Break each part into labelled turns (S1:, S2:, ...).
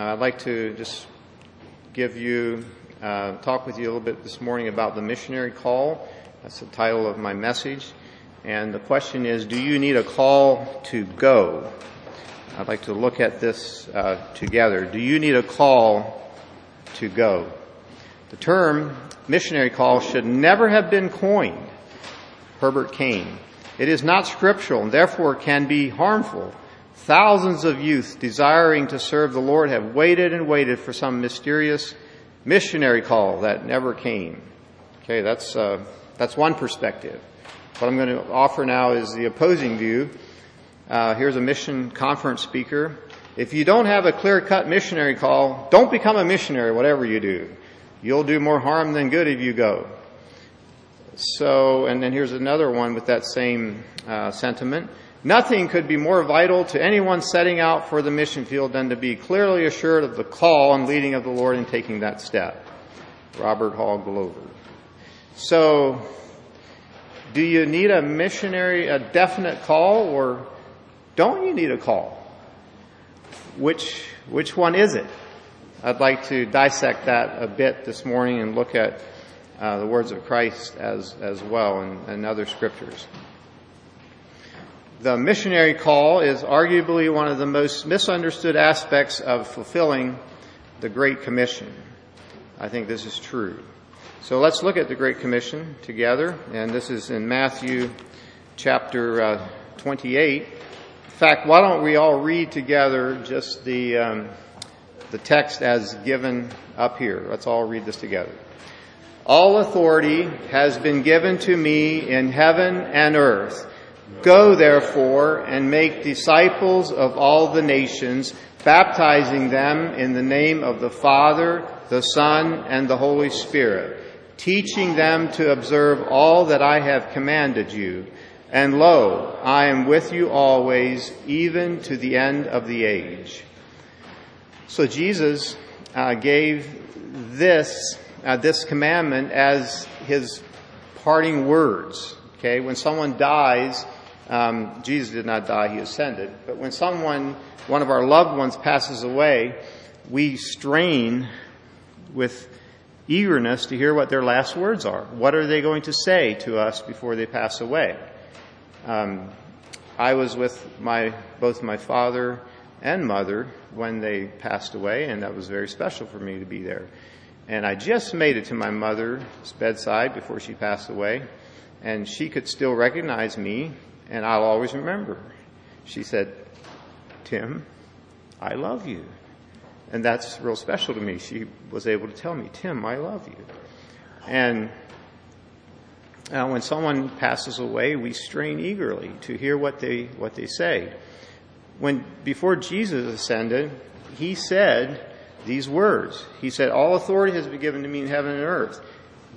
S1: Uh, I'd like to just give you, uh, talk with you a little bit this morning about the missionary call. That's the title of my message. And the question is, do you need a call to go? I'd like to look at this uh, together. Do you need a call to go? The term missionary call should never have been coined. Herbert Kane. It is not scriptural and therefore can be harmful. Thousands of youth desiring to serve the Lord have waited and waited for some mysterious missionary call that never came. Okay, that's, uh, that's one perspective. What I'm going to offer now is the opposing view. Uh, here's a mission conference speaker. If you don't have a clear cut missionary call, don't become a missionary, whatever you do. You'll do more harm than good if you go. So, and then here's another one with that same uh, sentiment. Nothing could be more vital to anyone setting out for the mission field than to be clearly assured of the call and leading of the Lord in taking that step. Robert Hall Glover. So, do you need a missionary, a definite call, or don't you need a call? Which, which one is it? I'd like to dissect that a bit this morning and look at uh, the words of Christ as, as well and, and other scriptures. The missionary call is arguably one of the most misunderstood aspects of fulfilling the Great Commission. I think this is true. So let's look at the Great Commission together, and this is in Matthew chapter uh, 28. In fact, why don't we all read together just the um, the text as given up here? Let's all read this together. All authority has been given to me in heaven and earth. Go therefore and make disciples of all the nations, baptizing them in the name of the Father, the Son, and the Holy Spirit, teaching them to observe all that I have commanded you. And lo, I am with you always, even to the end of the age. So Jesus uh, gave this uh, this commandment as his parting words. Okay, when someone dies, um, Jesus did not die; he ascended. But when someone, one of our loved ones, passes away, we strain with eagerness to hear what their last words are. What are they going to say to us before they pass away? Um, I was with my both my father and mother when they passed away, and that was very special for me to be there. And I just made it to my mother's bedside before she passed away, and she could still recognize me, and I'll always remember. She said, Tim, I love you. And that's real special to me. She was able to tell me, Tim, I love you. And uh, when someone passes away, we strain eagerly to hear what they, what they say. When, before Jesus ascended, he said, these words. He said, All authority has been given to me in heaven and earth.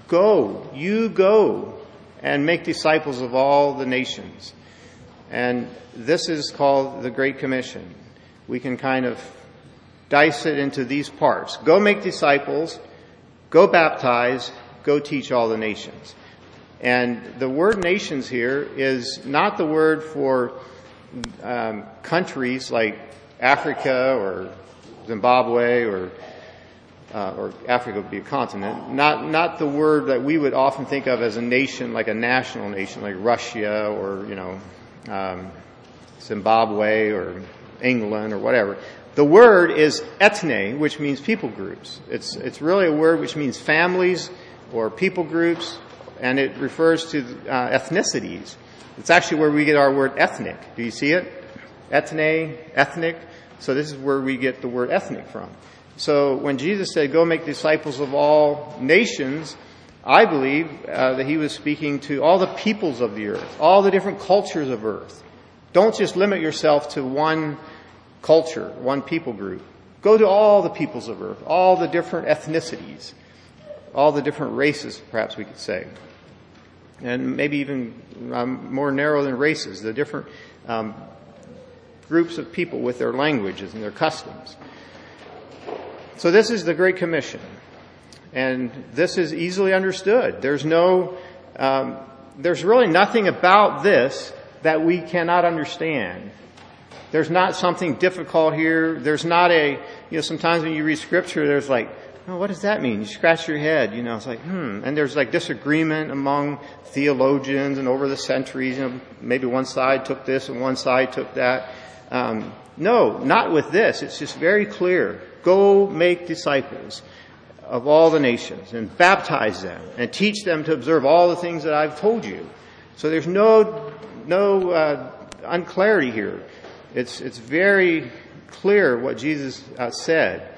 S1: Go, you go, and make disciples of all the nations. And this is called the Great Commission. We can kind of dice it into these parts. Go make disciples, go baptize, go teach all the nations. And the word nations here is not the word for um, countries like Africa or Zimbabwe or uh, or Africa would be a continent, not not the word that we would often think of as a nation, like a national nation, like Russia or you know um, Zimbabwe or England or whatever. The word is ethne, which means people groups. It's it's really a word which means families or people groups, and it refers to uh, ethnicities. It's actually where we get our word ethnic. Do you see it? Ethne, ethnic. So this is where we get the word ethnic from. So when Jesus said, go make disciples of all nations, I believe uh, that he was speaking to all the peoples of the earth, all the different cultures of earth. Don't just limit yourself to one culture, one people group. Go to all the peoples of earth, all the different ethnicities, all the different races, perhaps we could say. And maybe even um, more narrow than races, the different um, groups of people with their languages and their customs. So this is the Great Commission. And this is easily understood. There's no, um, there's really nothing about this that we cannot understand. There's not something difficult here. There's not a, you know, sometimes when you read scripture, there's like, oh, what does that mean? You scratch your head, you know, it's like, hmm. And there's like disagreement among theologians and over the centuries, you know, maybe one side took this and one side took that. Um, no, not with this. It's just very clear. Go make disciples of all the nations and baptize them and teach them to observe all the things that I've told you. So there's no, no, uh, unclarity here. It's, it's very clear what Jesus uh, said.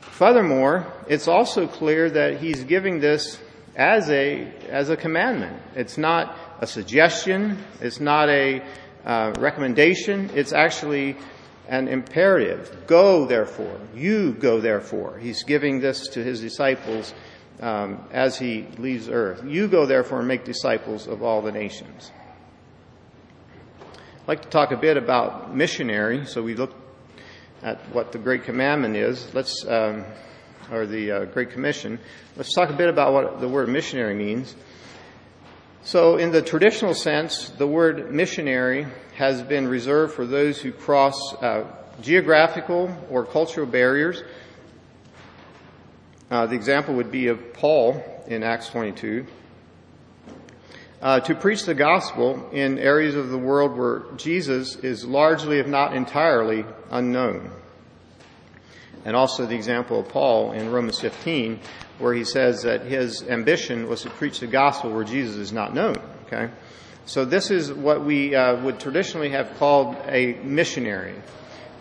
S1: Furthermore, it's also clear that he's giving this as a, as a commandment. It's not a suggestion. It's not a uh, recommendation. It's actually an imperative. Go therefore. You go therefore. He's giving this to his disciples um, as he leaves earth. You go therefore and make disciples of all the nations. I'd like to talk a bit about missionary. So we look at what the Great Commandment is. Let's, um, or the uh, Great Commission. Let's talk a bit about what the word missionary means. So, in the traditional sense, the word missionary has been reserved for those who cross uh, geographical or cultural barriers. Uh, the example would be of Paul in Acts 22 uh, to preach the gospel in areas of the world where Jesus is largely, if not entirely, unknown. And also the example of Paul in Romans 15, where he says that his ambition was to preach the gospel where Jesus is not known. Okay? So this is what we uh, would traditionally have called a missionary.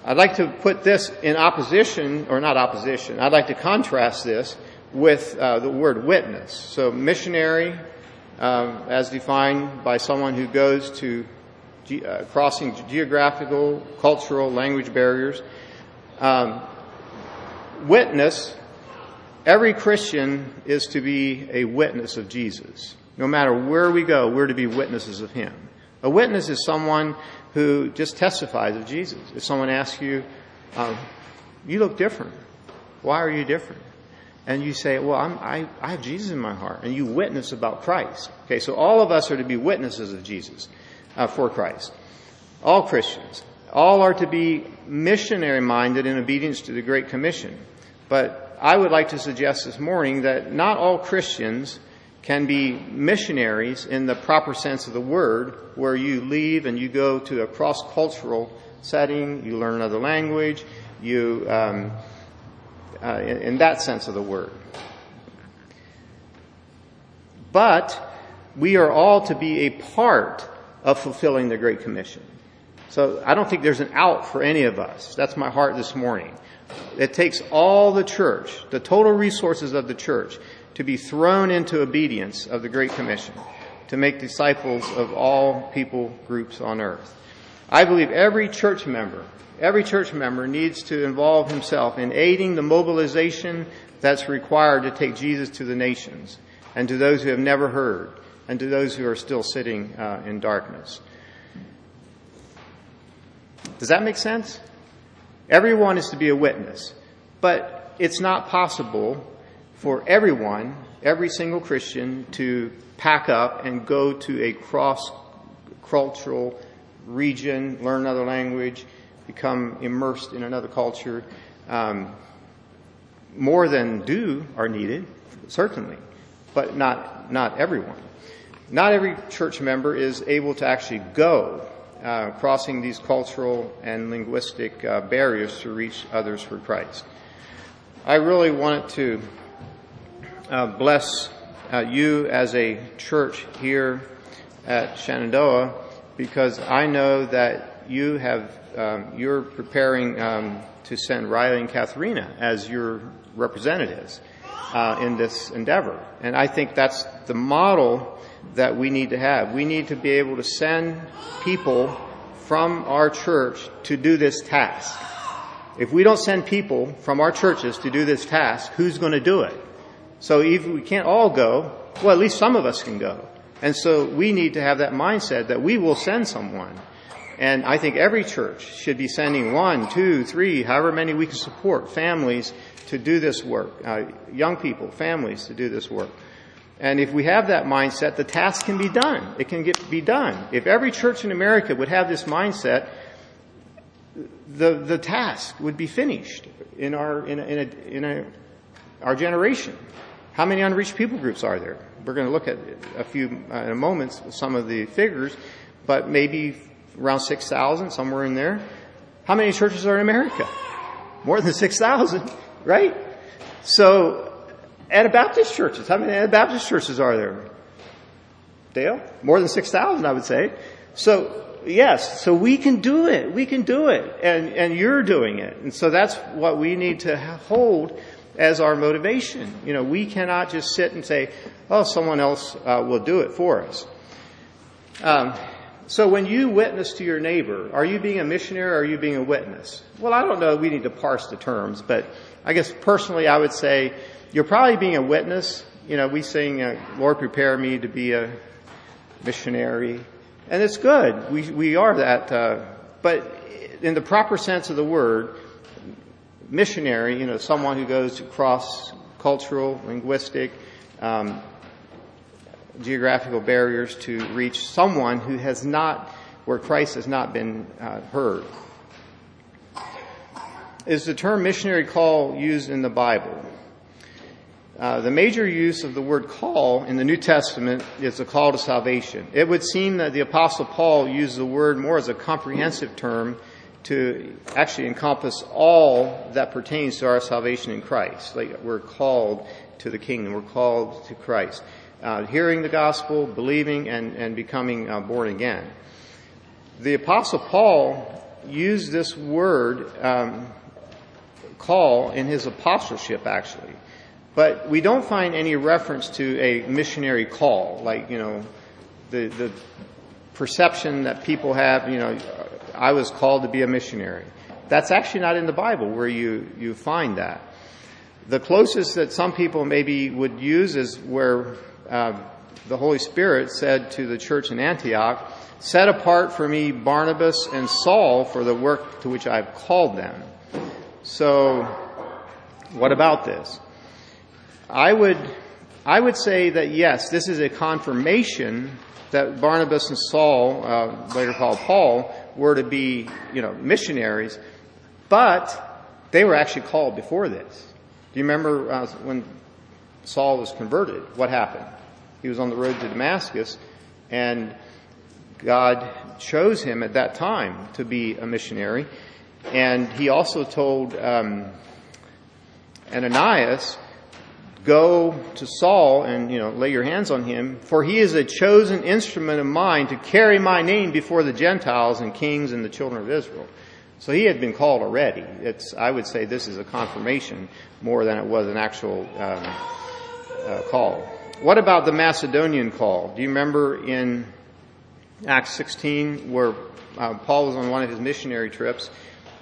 S1: I'd like to put this in opposition, or not opposition, I'd like to contrast this with uh, the word witness. So missionary um, as defined by someone who goes to ge- uh, crossing geographical, cultural, language barriers. Um, witness, every Christian is to be a witness of Jesus. No matter where we go, we're to be witnesses of Him. A witness is someone who just testifies of Jesus. If someone asks you, um, you look different. Why are you different? and you say, well, I'm, I, I have Jesus in my heart, and you witness about Christ. Okay, so all of us are to be witnesses of Jesus uh, for Christ. All Christians. All are to be missionary minded in obedience to the Great Commission. But I would like to suggest this morning that not all Christians can be missionaries in the proper sense of the word, where you leave and you go to a cross cultural setting, you learn another language, you um, uh, in, in that sense of the word. But we are all to be a part of fulfilling the Great Commission. So I don't think there's an out for any of us. That's my heart this morning. It takes all the church, the total resources of the church, to be thrown into obedience of the Great Commission, to make disciples of all people groups on earth. I believe every church member every church member needs to involve himself in aiding the mobilization that's required to take Jesus to the nations and to those who have never heard and to those who are still sitting uh, in darkness. Does that make sense? Everyone is to be a witness, but it's not possible for everyone, every single Christian, to pack up and go to a cross cultural region, learn another language, become immersed in another culture. Um, more than do are needed, certainly, but not, not everyone. Not every church member is able to actually go uh, crossing these cultural and linguistic uh, barriers to reach others for Christ. I really wanted to uh, bless uh, you as a church here at Shenandoah because I know that you have um, you're preparing um, to send Riley and Katharina as your representatives uh, in this endeavor. And I think that's the model that we need to have. We need to be able to send people from our church to do this task. If we don't send people from our churches to do this task, who's going to do it? So if we can't all go, well, at least some of us can go. And so we need to have that mindset that we will send someone. And I think every church should be sending one, two, three, however many we can support, families to do this work, uh, young people, families to do this work. And if we have that mindset, the task can be done. It can get, be done. If every church in America would have this mindset, the, the task would be finished in our, in, a, in, a, in a, our generation. How many unreached people groups are there? We're going to look at a few uh, in a moment, some of the figures, but maybe around 6,000, somewhere in there. How many churches are in America? More than 6,000, right? So, Anabaptist churches, how many Anabaptist churches are there? Dale? More than 6,000, I would say. So, yes, so we can do it. We can do it. And, and you're doing it. And so that's what we need to hold as our motivation. You know, we cannot just sit and say, oh, someone else uh, will do it for us. Um, so when you witness to your neighbor, are you being a missionary or are you being a witness? Well, I don't know. We need to parse the terms, but I guess personally I would say you're probably being a witness. You know, we sing, uh, Lord, prepare me to be a missionary. And it's good. We, we are that. Uh, but in the proper sense of the word, missionary, you know, someone who goes across cultural, linguistic, um, geographical barriers to reach someone who has not, where Christ has not been uh, heard. Is the term missionary call used in the Bible? Uh, the major use of the word call in the New Testament is a call to salvation. It would seem that the Apostle Paul used the word more as a comprehensive term to actually encompass all that pertains to our salvation in Christ. Like we're called to the kingdom, we're called to Christ. Uh, hearing the gospel, believing, and, and becoming uh, born again. The Apostle Paul used this word um, call in his apostleship, actually. But we don't find any reference to a missionary call, like, you know, the, the perception that people have, you know, I was called to be a missionary. That's actually not in the Bible where you, you find that. The closest that some people maybe would use is where uh, the Holy Spirit said to the church in Antioch, Set apart for me Barnabas and Saul for the work to which I've called them. So, what about this? I would, I would say that yes, this is a confirmation that Barnabas and Saul, uh, later called Paul, were to be, you know, missionaries, but they were actually called before this. Do you remember uh, when Saul was converted? What happened? He was on the road to Damascus, and God chose him at that time to be a missionary. And he also told um, Ananias go to Saul and, you know, lay your hands on him, for he is a chosen instrument of mine to carry my name before the Gentiles and kings and the children of Israel. So he had been called already. It's, I would say this is a confirmation more than it was an actual um, uh, call. What about the Macedonian call? Do you remember in Acts 16 where uh, Paul was on one of his missionary trips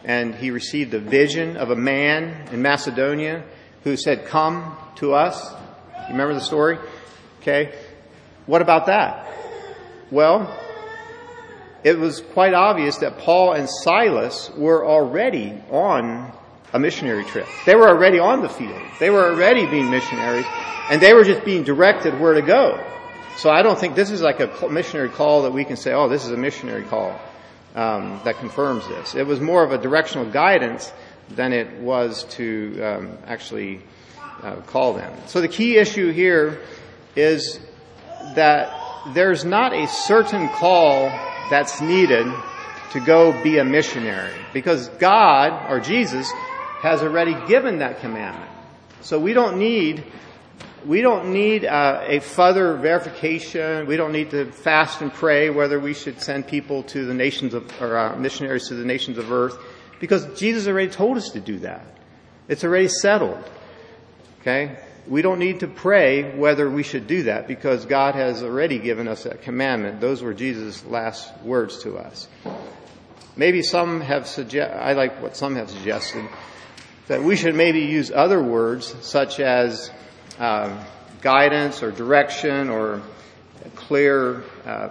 S1: and he received a vision of a man in Macedonia who said, Come to us. You remember the story? Okay. What about that? Well, it was quite obvious that Paul and Silas were already on a missionary trip. They were already on the field. They were already being missionaries, and they were just being directed where to go. So I don't think this is like a missionary call that we can say, oh, this is a missionary call um, that confirms this. It was more of a directional guidance than it was to um, actually uh, call them. So the key issue here is that there's not a certain call that's needed to go be a missionary because God or Jesus has already given that commandment. So we don't need we don't need uh, a further verification. We don't need to fast and pray whether we should send people to the nations of or uh, missionaries to the nations of earth because Jesus already told us to do that. It's already settled. Okay? We don't need to pray whether we should do that because God has already given us that commandment. Those were Jesus' last words to us. Maybe some have suggest, I like what some have suggested, that we should maybe use other words such as uh, guidance or direction or clear uh,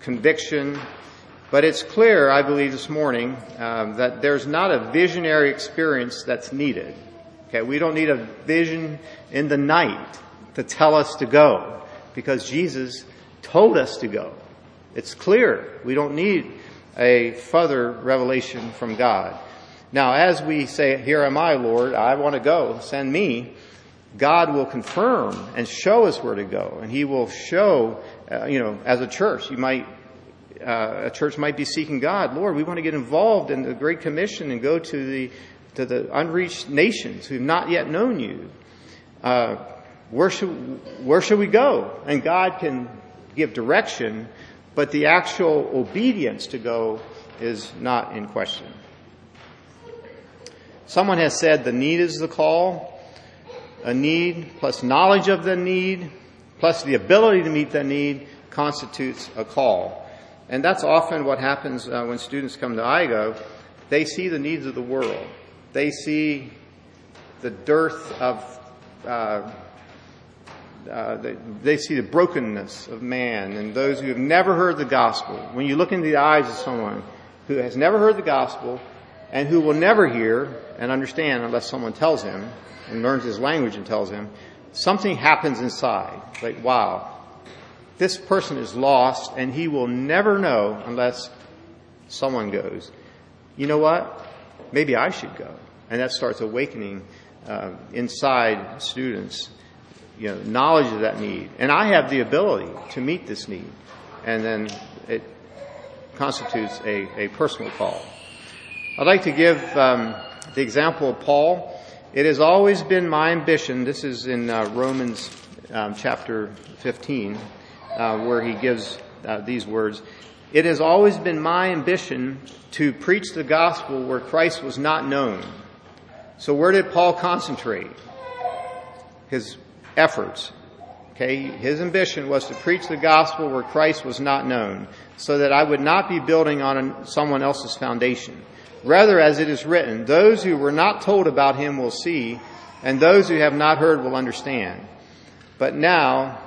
S1: conviction but it's clear, I believe, this morning um, that there's not a visionary experience that's needed. Okay, we don't need a vision in the night to tell us to go because Jesus told us to go. It's clear. We don't need a further revelation from God. Now, as we say, Here am I, Lord, I want to go, send me, God will confirm and show us where to go. And He will show, uh, you know, as a church, you might, uh, a church might be seeking God. Lord, we want to get involved in the Great Commission and go to the, to the unreached nations who've not yet known you. Uh, where should, where should we go? And God can give direction, but the actual obedience to go is not in question. Someone has said the need is the call. A need plus knowledge of the need plus the ability to meet the need constitutes a call. And that's often what happens uh, when students come to IGO. They see the needs of the world. They see the dearth of, uh, uh, they, they see the brokenness of man and those who have never heard the gospel. When you look into the eyes of someone who has never heard the gospel and who will never hear and understand unless someone tells him and learns his language and tells him, something happens inside. Like, wow, this person is lost and he will never know unless someone goes. You know what? Maybe I should go. And that starts awakening uh, inside students, you know, knowledge of that need. And I have the ability to meet this need. And then it constitutes a, a personal call. I'd like to give um, the example of Paul. It has always been my ambition, this is in uh, Romans um, chapter 15, uh, where he gives uh, these words. It has always been my ambition to preach the gospel where Christ was not known. So where did Paul concentrate his efforts? Okay, his ambition was to preach the gospel where Christ was not known, so that I would not be building on someone else's foundation. Rather, as it is written, those who were not told about him will see, and those who have not heard will understand. But now,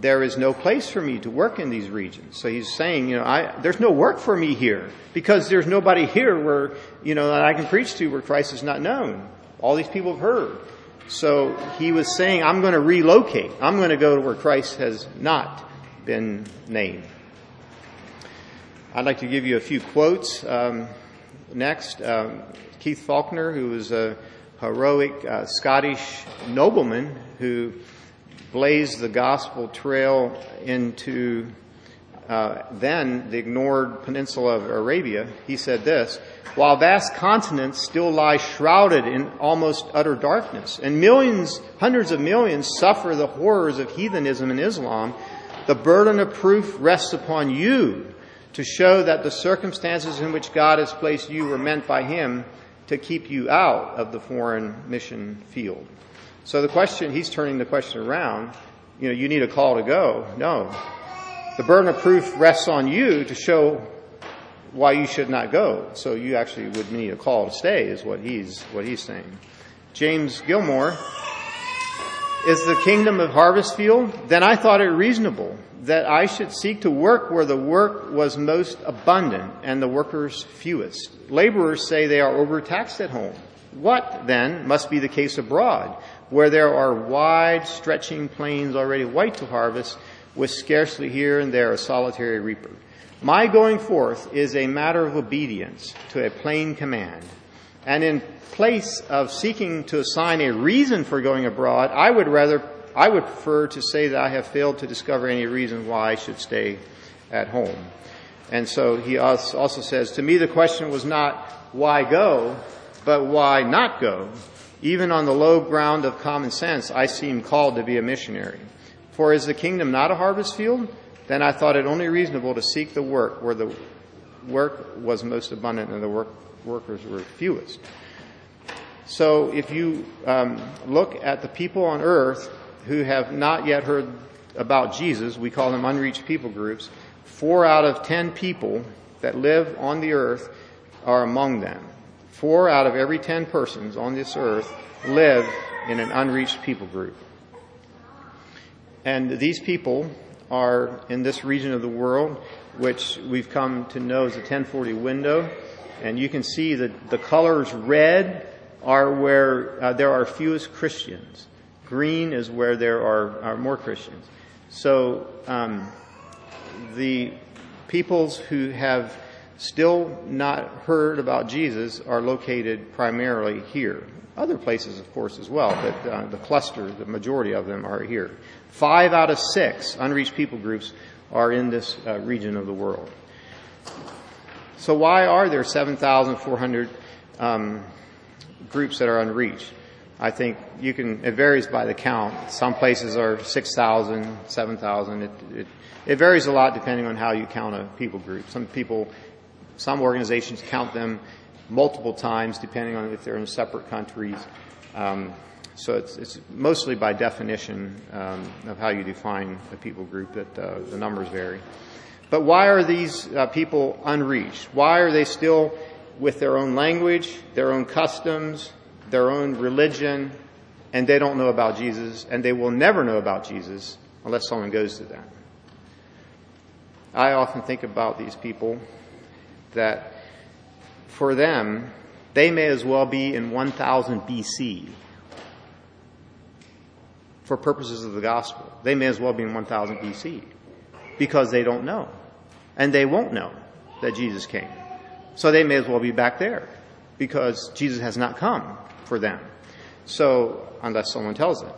S1: there is no place for me to work in these regions. So he's saying, you know, I, there's no work for me here because there's nobody here where, you know, that I can preach to where Christ is not known. All these people have heard. So he was saying, I'm going to relocate. I'm going to go to where Christ has not been named. I'd like to give you a few quotes. Um, next, um, Keith-Falconer, who was a heroic uh, Scottish nobleman who blazed the gospel trail into uh, then the ignored peninsula of Arabia. He said this, while vast continents still lie shrouded in almost utter darkness, and millions, hundreds of millions suffer the horrors of heathenism and Islam, the burden of proof rests upon you to show that the circumstances in which God has placed you were meant by Him to keep you out of the foreign mission field. So the question, he's turning the question around, you know, you need a call to go. No. The burden of proof rests on you to show why you should not go. So you actually would need a call to stay is what he's, what he's saying. James Gilmour, is the kingdom of harvest field? Then I thought it reasonable that I should seek to work where the work was most abundant and the workers fewest. Laborers say they are overtaxed at home. What then must be the case abroad, where there are wide stretching plains already white to harvest, with scarcely here and there a solitary reaper? My going forth is a matter of obedience to a plain command. And in place of seeking to assign a reason for going abroad, I would rather, I would prefer to say that I have failed to discover any reason why I should stay at home. And so he also says, to me the question was not why go, but why not go? Even on the low ground of common sense, I seem called to be a missionary. For is the kingdom not a harvest field? Then I thought it only reasonable to seek the work where the work was most abundant and the work, workers were fewest. So if you um, look at the people on earth who have not yet heard about Jesus, we call them unreached people groups, four out of ten people that live on the earth are among them. Four out of every ten persons on this earth live in an unreached people group. And these people are in this region of the world, which we've come to know as the 1040 window. And you can see that the colors red are where uh, there are fewest Christians. Green is where there are, are more Christians. So um, the peoples who have still not heard about Jesus are located primarily here. Other places, of course, as well, but uh, the cluster, the majority of them are here. Five out of six unreached people groups are in this uh, region of the world. So why are there 7,400 um, groups that are unreached? I think you can, it varies by the count. Some places are 6,000, 7,000. It, it, it varies a lot depending on how you count a people group. Some people, some organizations count them multiple times depending on if they're in separate countries. Um, so it's, it's, mostly by definition um, of how you define a people group that uh, the numbers vary. But why are these uh, people unreached? Why are they still with their own language, their own customs, their own religion, and they don't know about Jesus, and they will never know about Jesus unless someone goes to them. I often think about these people that for them, they may as well be in 1000 BC for purposes of the gospel. They may as well be in 1000 BC because they don't know. And they won't know that Jesus came. So they may as well be back there because Jesus has not come for them. So, unless someone tells them.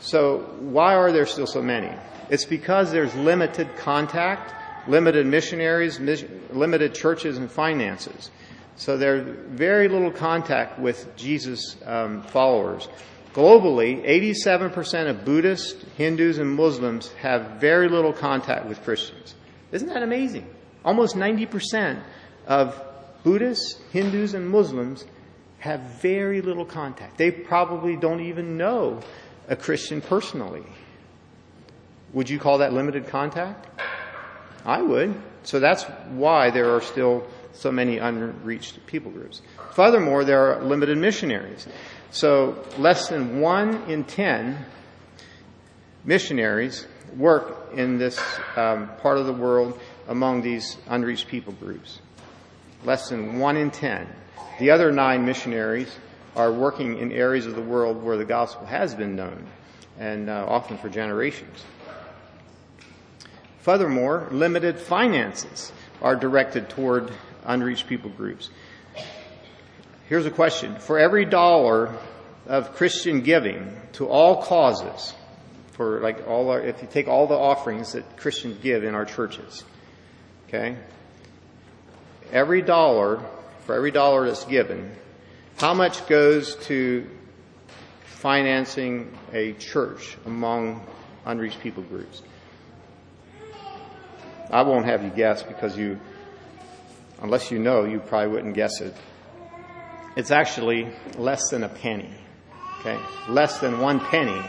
S1: So, why are there still so many? It's because there's limited contact, limited missionaries, limited churches and finances. So there's very little contact with Jesus um, followers. Globally, 87% of Buddhists, Hindus, and Muslims have very little contact with Christians. Isn't that amazing? Almost 90% of Buddhists, Hindus, and Muslims have very little contact. They probably don't even know a Christian personally. Would you call that limited contact? I would. So that's why there are still so many unreached people groups. Furthermore, there are limited missionaries. So less than one in ten missionaries work in this um, part of the world among these unreached people groups. Less than one in ten. The other nine missionaries are working in areas of the world where the gospel has been known, and uh, often for generations. Furthermore, limited finances are directed toward unreached people groups. Here's a question. For every dollar of Christian giving to all causes, for like all our, if you take all the offerings that Christians give in our churches, okay, every dollar for every dollar that's given, how much goes to financing a church among unreached people groups? I won't have you guess because you, unless you know, you probably wouldn't guess it. It's actually less than a penny. Okay? Less than one penny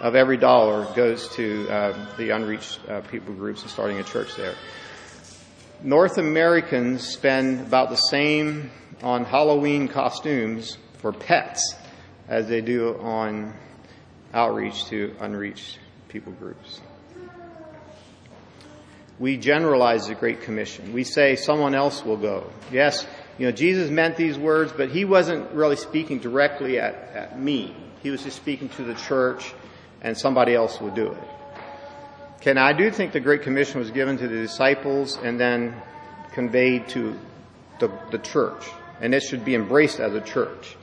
S1: of every dollar goes to uh, the unreached uh, people groups and starting a church there. North Americans spend about the same on Halloween costumes for pets as they do on outreach to unreached people groups. We generalize the Great Commission. We say someone else will go. Yes, you know, Jesus meant these words, but he wasn't really speaking directly at, at me. He was just speaking to the church and somebody else would do it. Okay, now I do think the Great Commission was given to the disciples and then conveyed to the, the church. And it should be embraced as a church.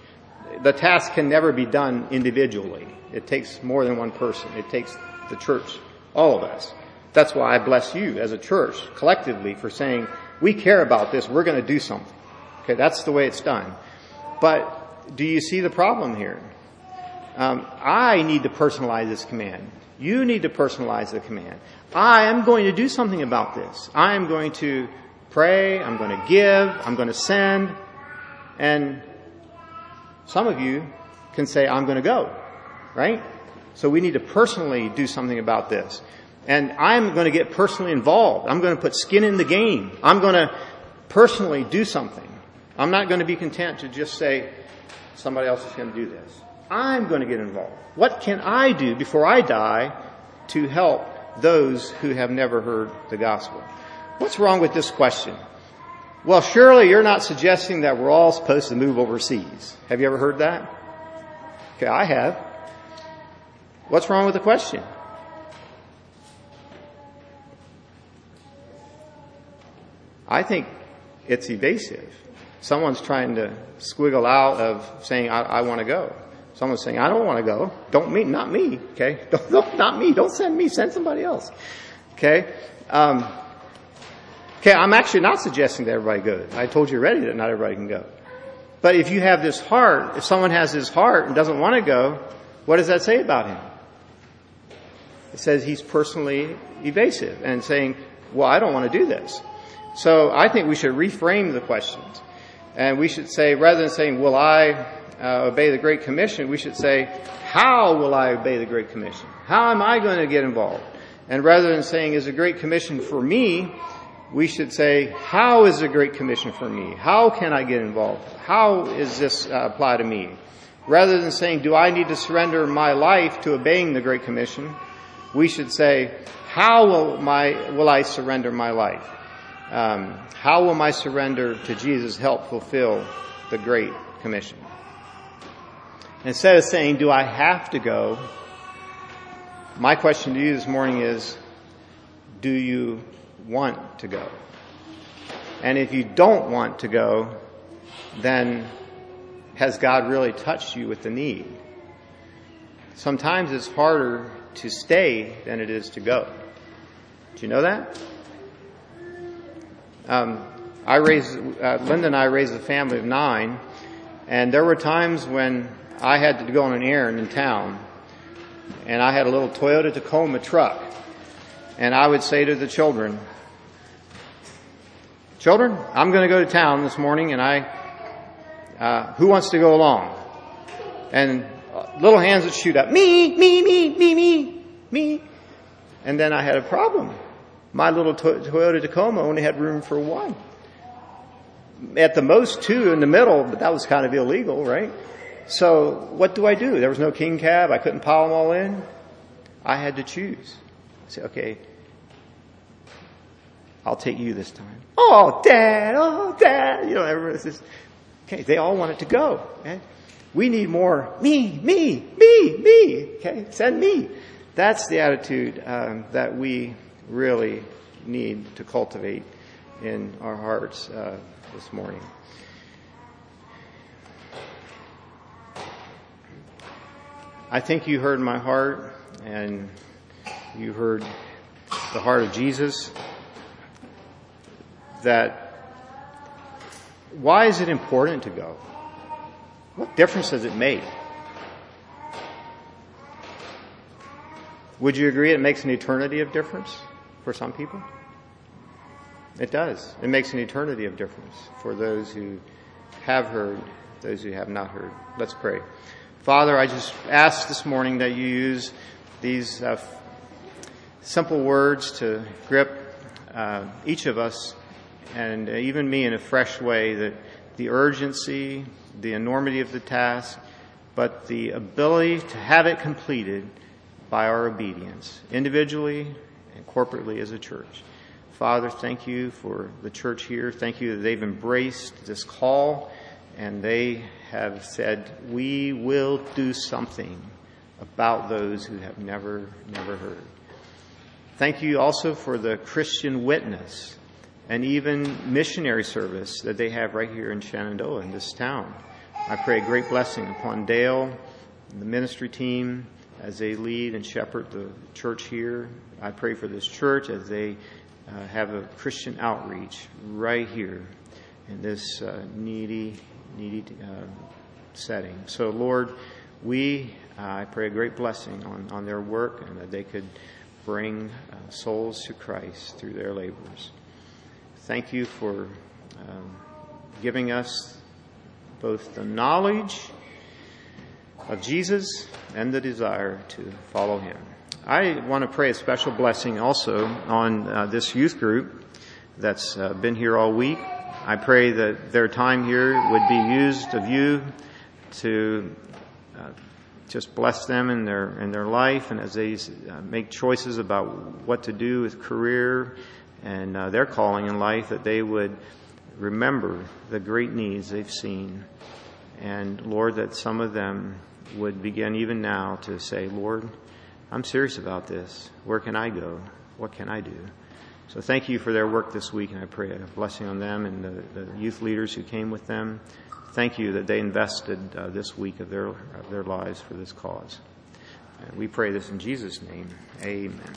S1: The task can never be done individually. It takes more than one person. It takes the church, all of us. That's why I bless you as a church collectively for saying, we care about this, we're going to do something. Okay, that's the way it's done. But do you see the problem here? Um, I need to personalize this command. You need to personalize the command. I am going to do something about this. I am going to pray. I'm going to give. I'm going to send. And some of you can say, I'm going to go. Right? So we need to personally do something about this. And I'm going to get personally involved. I'm going to put skin in the game. I'm going to personally do something. I'm not going to be content to just say, somebody else is going to do this. I'm going to get involved. What can I do before I die to help those who have never heard the gospel? What's wrong with this question? Well, surely you're not suggesting that we're all supposed to move overseas. Have you ever heard that? Okay, I have. What's wrong with the question? I think it's evasive. Someone's trying to squiggle out of saying, I, I want to go. Someone's saying, I don't want to go. Don't me, not me. Okay. Don't, don't, not me. Don't send me. Send somebody else. Okay. Um, okay. I'm actually not suggesting that everybody goes. I told you already that not everybody can go. But if you have this heart, if someone has this heart and doesn't want to go, what does that say about him? It says he's personally evasive and saying, well, I don't want to do this. So I think we should reframe the questions. And we should say, rather than saying, will I uh, obey the Great Commission, we should say, how will I obey the Great Commission? How am I going to get involved? And rather than saying, is a Great Commission for me, we should say, how is the Great Commission for me? How can I get involved? How is this uh, apply to me? Rather than saying, do I need to surrender my life to obeying the Great Commission? We should say, how will my, will I surrender my life? Um, how will my surrender to Jesus help fulfill the Great Commission? Instead of saying, do I have to go? My question to you this morning is, do you want to go? And if you don't want to go, then has God really touched you with the need? Sometimes it's harder to stay than it is to go. Do you know that? Um, I raised, uh, Linda and I raised a family of nine, and there were times when I had to go on an errand in town, and I had a little Toyota Tacoma truck, and I would say to the children, children, I'm going to go to town this morning, and I, uh, who wants to go along? And little hands would shoot up, me, me, me, me, me, me. And then I had a problem. My little Toyota Tacoma only had room for one. At the most two in the middle, but that was kind of illegal, right? So what do I do? There was no king cab. I couldn't pile them all in. I had to choose. I said, okay, I'll take you this time. Oh, dad, oh, dad. You know, everyone says, okay, they all want it to go. Okay? We need more me, me, me, me. Okay, send me. That's the attitude um, that we really need to cultivate in our hearts uh, this morning. I think you heard my heart and you heard the heart of Jesus that why is it important to go? What difference does it make? Would you agree it makes an eternity of difference for some people? It does. It makes an eternity of difference for those who have heard, those who have not heard. Let's pray. Father, I just ask this morning that you use these uh, simple words to grip uh, each of us and even me in a fresh way that the urgency, the enormity of the task, but the ability to have it completed by our obedience, individually and corporately as a church. Father, thank you for the church here. Thank you that they've embraced this call and they have said, we will do something about those who have never, never heard. Thank you also for the Christian witness and even missionary service that they have right here in Shenandoah, in this town. I pray a great blessing upon Dale and the ministry team as they lead and shepherd the church here. I pray for this church as they uh, have a Christian outreach right here in this uh, needy, needy uh, setting. So, Lord, we, uh, I pray a great blessing on, on their work and that they could bring uh, souls to Christ through their labors. Thank you for um, giving us both the knowledge of Jesus and the desire to follow him. I want to pray a special blessing also on uh, this youth group that's uh, been here all week. I pray that their time here would be used of you to uh, just bless them in their in their life and as they uh, make choices about what to do with career and uh, their calling in life, that they would remember the great needs they've seen. And Lord, that some of them would begin even now to say, Lord, I'm serious about this. Where can I go? What can I do? So thank you for their work this week, and I pray a blessing on them and the, the youth leaders who came with them. Thank you that they invested uh, this week of their, of their lives for this cause. And we pray this in Jesus' name. Amen.